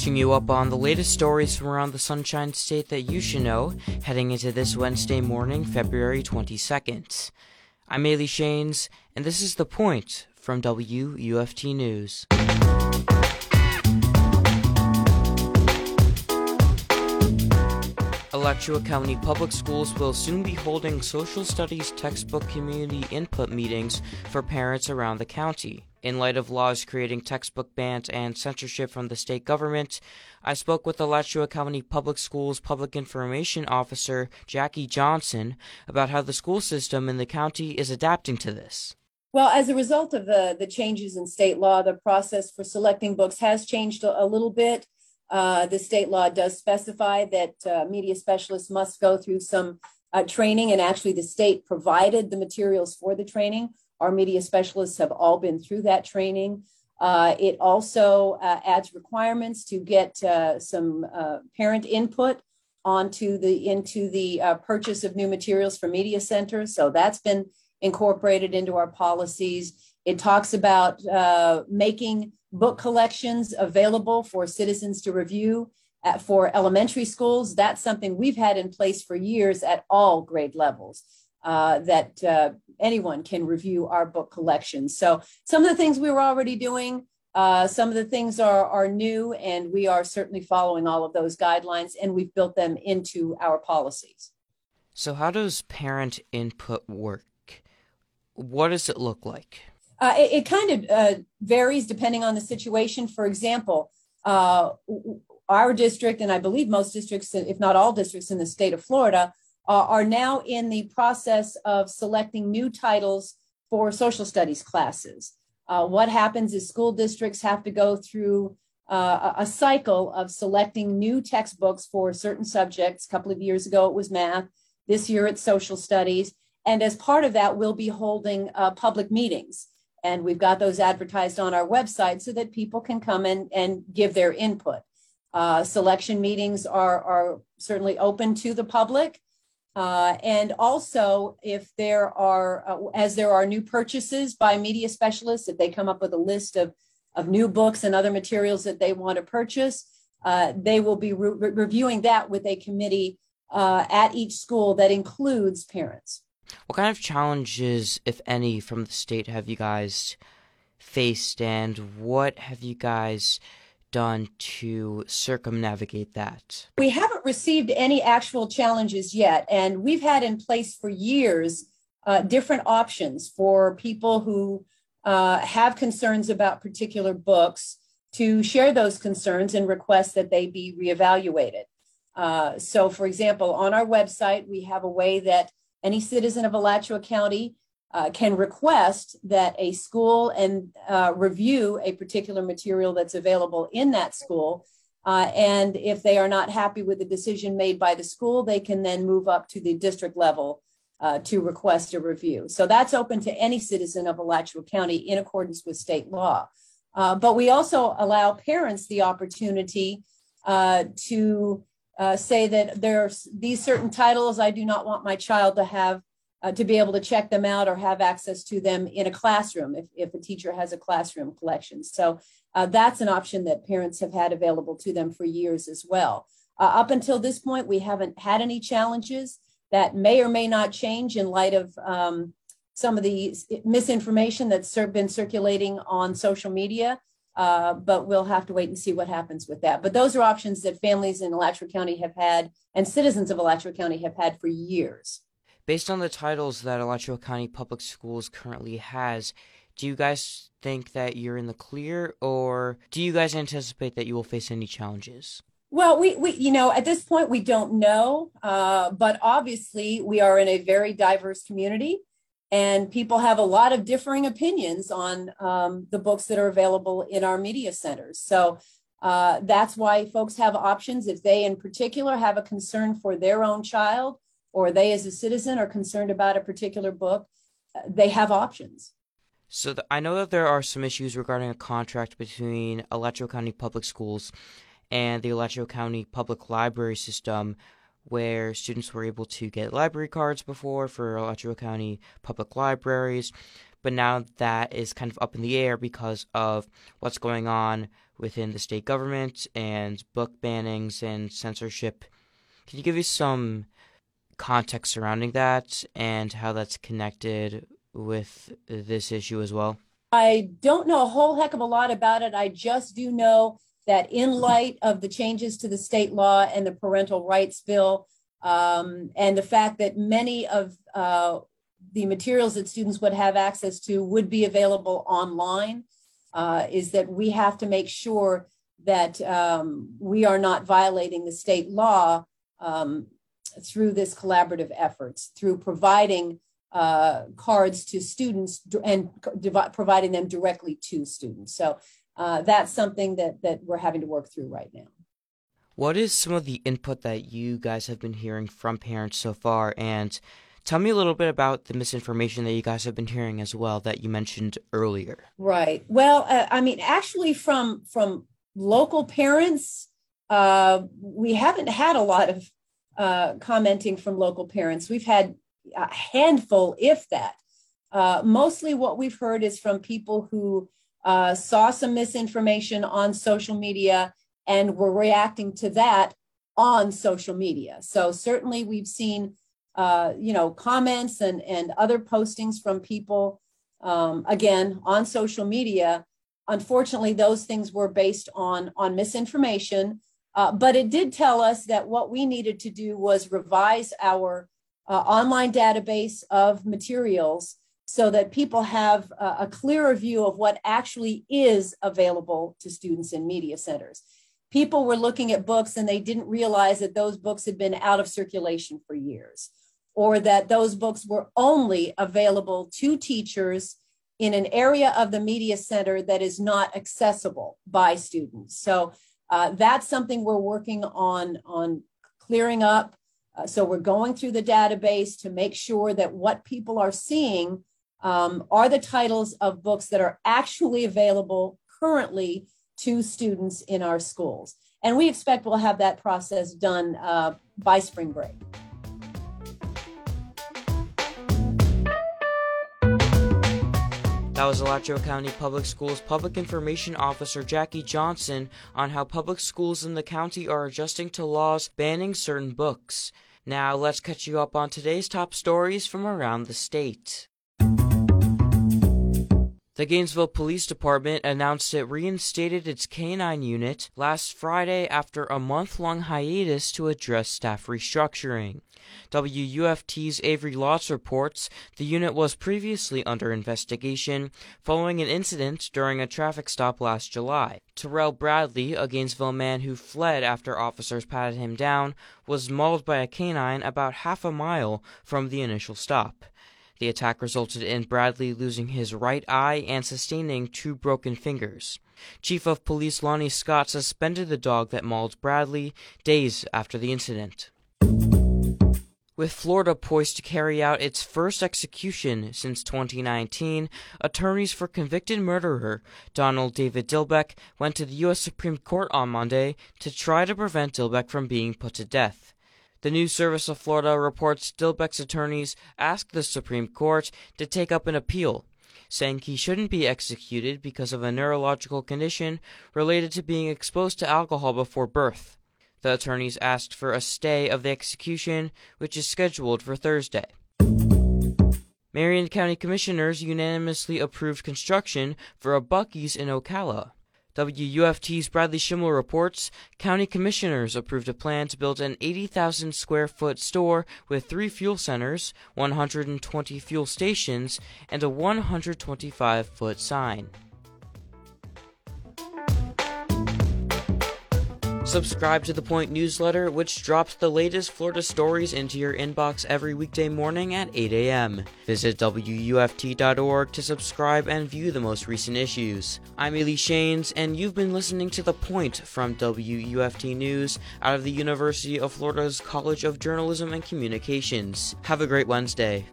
catching you up on the latest stories from around the Sunshine State that you should know heading into this Wednesday morning, February 22nd. I'm Ailee Shanes, and this is The Point from WUFT News. Alachua County Public Schools will soon be holding social studies textbook community input meetings for parents around the county. In light of laws creating textbook bans and censorship from the state government, I spoke with the Alachua County Public Schools Public Information Officer Jackie Johnson about how the school system in the county is adapting to this. Well, as a result of the, the changes in state law, the process for selecting books has changed a, a little bit. Uh, the state law does specify that uh, media specialists must go through some uh, training, and actually, the state provided the materials for the training. Our media specialists have all been through that training. Uh, it also uh, adds requirements to get uh, some uh, parent input onto the into the uh, purchase of new materials for media centers. So that's been incorporated into our policies. It talks about uh, making book collections available for citizens to review at, for elementary schools. That's something we've had in place for years at all grade levels uh, that uh, anyone can review our book collections. So some of the things we were already doing, uh, some of the things are, are new, and we are certainly following all of those guidelines, and we've built them into our policies. So, how does parent input work? What does it look like? Uh, it, it, kind of uh, varies depending on the situation. For example, uh, our district, and I believe most districts, if not all districts in the state of Florida, uh, are now in the process of selecting new titles for social studies classes. Uh, what happens is school districts have to go through uh, a cycle of selecting new textbooks for certain subjects. A couple of years ago, it was math. This year, it's social studies. And as part of that, we'll be holding uh, public meetings. And we've got those advertised on our website so that people can come in and give their input. Uh, selection meetings are, are certainly open to the public. Uh, and also, if there are, uh, as there are new purchases by media specialists, if they come up with a list of, of new books and other materials that they want to purchase, uh, they will be re- reviewing that with a committee uh, at each school that includes parents. What kind of challenges, if any, from the state have you guys faced, and what have you guys done to circumnavigate that? We haven't received any actual challenges yet, and we've had in place for years uh, different options for people who uh, have concerns about particular books to share those concerns and request that they be reevaluated. Uh, so, for example, on our website, we have a way that any citizen of Alachua County uh, can request that a school and uh, review a particular material that's available in that school. Uh, and if they are not happy with the decision made by the school, they can then move up to the district level uh, to request a review. So that's open to any citizen of Alachua County in accordance with state law. Uh, but we also allow parents the opportunity uh, to say that there's these certain titles I do not want my child to have uh, to be able to check them out or have access to them in a classroom if, if a teacher has a classroom collection. So uh, that's an option that parents have had available to them for years as well. Uh, up until this point, we haven't had any challenges that may or may not change in light of um, some of the misinformation that's been circulating on social media. Uh, but we'll have to wait and see what happens with that. But those are options that families in Alachua County have had and citizens of Alachua County have had for years. Based on the titles that Alachua County Public Schools currently has, do you guys think that you're in the clear, or do you guys anticipate that you will face any challenges? Well, we, we you know, at this point, we don't know, uh, but obviously, we are in a very diverse community, and people have a lot of differing opinions on um, the books that are available in our media centers. So uh, that's why folks have options. If they, in particular, have a concern for their own child, or they as a citizen are concerned about a particular book, uh, they have options. So the, I know that there are some issues regarding a contract between Alachua County Public Schools and the Alachua County Public Library System, where students were able to get library cards before for Alachua County Public Libraries, but now that is kind of up in the air because of what's going on within the state government and book bannings and censorship. Can you give me some context surrounding that and how that's connected with this issue as well? I don't know a whole heck of a lot about it. I just do know that in light of the changes to the state law and the parental rights bill, um, and the fact that many of uh, the materials that students would have access to would be available online, uh, is that we have to make sure that um, we are not violating the state law um, through this collaborative efforts, through providing uh, cards to students and providing them directly to students. So uh, that's something that that we're having to work through right now. What is some of the input that you guys have been hearing from parents so far? And tell me a little bit about the misinformation that you guys have been hearing as well that you mentioned earlier. Right. Well, uh, I mean, actually, from from local parents, uh, we haven't had a lot of uh, commenting from local parents. We've had a handful, if that. Uh, mostly, what we've heard is from people who uh, saw some misinformation on social media and were reacting to that on social media. So certainly we've seen, uh, you know, comments and, and other postings from people, um, again, on social media. Unfortunately, those things were based on, on misinformation, uh, but it did tell us that what we needed to do was revise our uh, online database of materials so that people have a, a clearer view of what actually is available to students in media centers. People were looking at books and they didn't realize that those books had been out of circulation for years, or that those books were only available to teachers in an area of the media center that is not accessible by students. So uh, that's something we're working on on clearing up. Uh, so we're going through the database to make sure that what people are seeing um, are the titles of books that are actually available currently to students in our schools. And we expect we'll have that process done uh, by spring break. That was Alachua County Public Schools Public Information Officer Jackie Johnson on how public schools in the county are adjusting to laws banning certain books. Now, let's catch you up on today's top stories from around the state. The Gainesville Police Department announced it reinstated its K9 unit last Friday after a month long hiatus to address staff restructuring. WUFT's Avery Lotz reports the unit was previously under investigation following an incident during a traffic stop last July. Terrell Bradley, a Gainesville man who fled after officers patted him down, was mauled by a canine about half a mile from the initial stop. The attack resulted in Bradley losing his right eye and sustaining two broken fingers. Chief of Police Lonnie Scott suspended the dog that mauled Bradley days after the incident. With Florida poised to carry out its first execution since 2019, attorneys for convicted murderer Donald David Dilbeck went to the U.S. Supreme Court on Monday to try to prevent Dilbeck from being put to death. The News Service of Florida reports Dilbeck's attorneys asked the Supreme Court to take up an appeal, saying he shouldn't be executed because of a neurological condition related to being exposed to alcohol before birth. The attorneys asked for a stay of the execution, which is scheduled for Thursday. Marion County Commissioners unanimously approved construction for a Buc-ee's in Ocala. WUFT's Bradley Schimel reports county commissioners approved a plan to build an 80,000 square foot store with three fuel centers, 120 fuel stations, and a 125 foot sign. Subscribe to the Point newsletter, which drops the latest Florida stories into your inbox every weekday morning at 8 a.m. Visit WUFT.org to subscribe and view the most recent issues. I'm Ailee Shanes, and you've been listening to The Point from WUFT News out of the University of Florida's College of Journalism and Communications. Have a great Wednesday.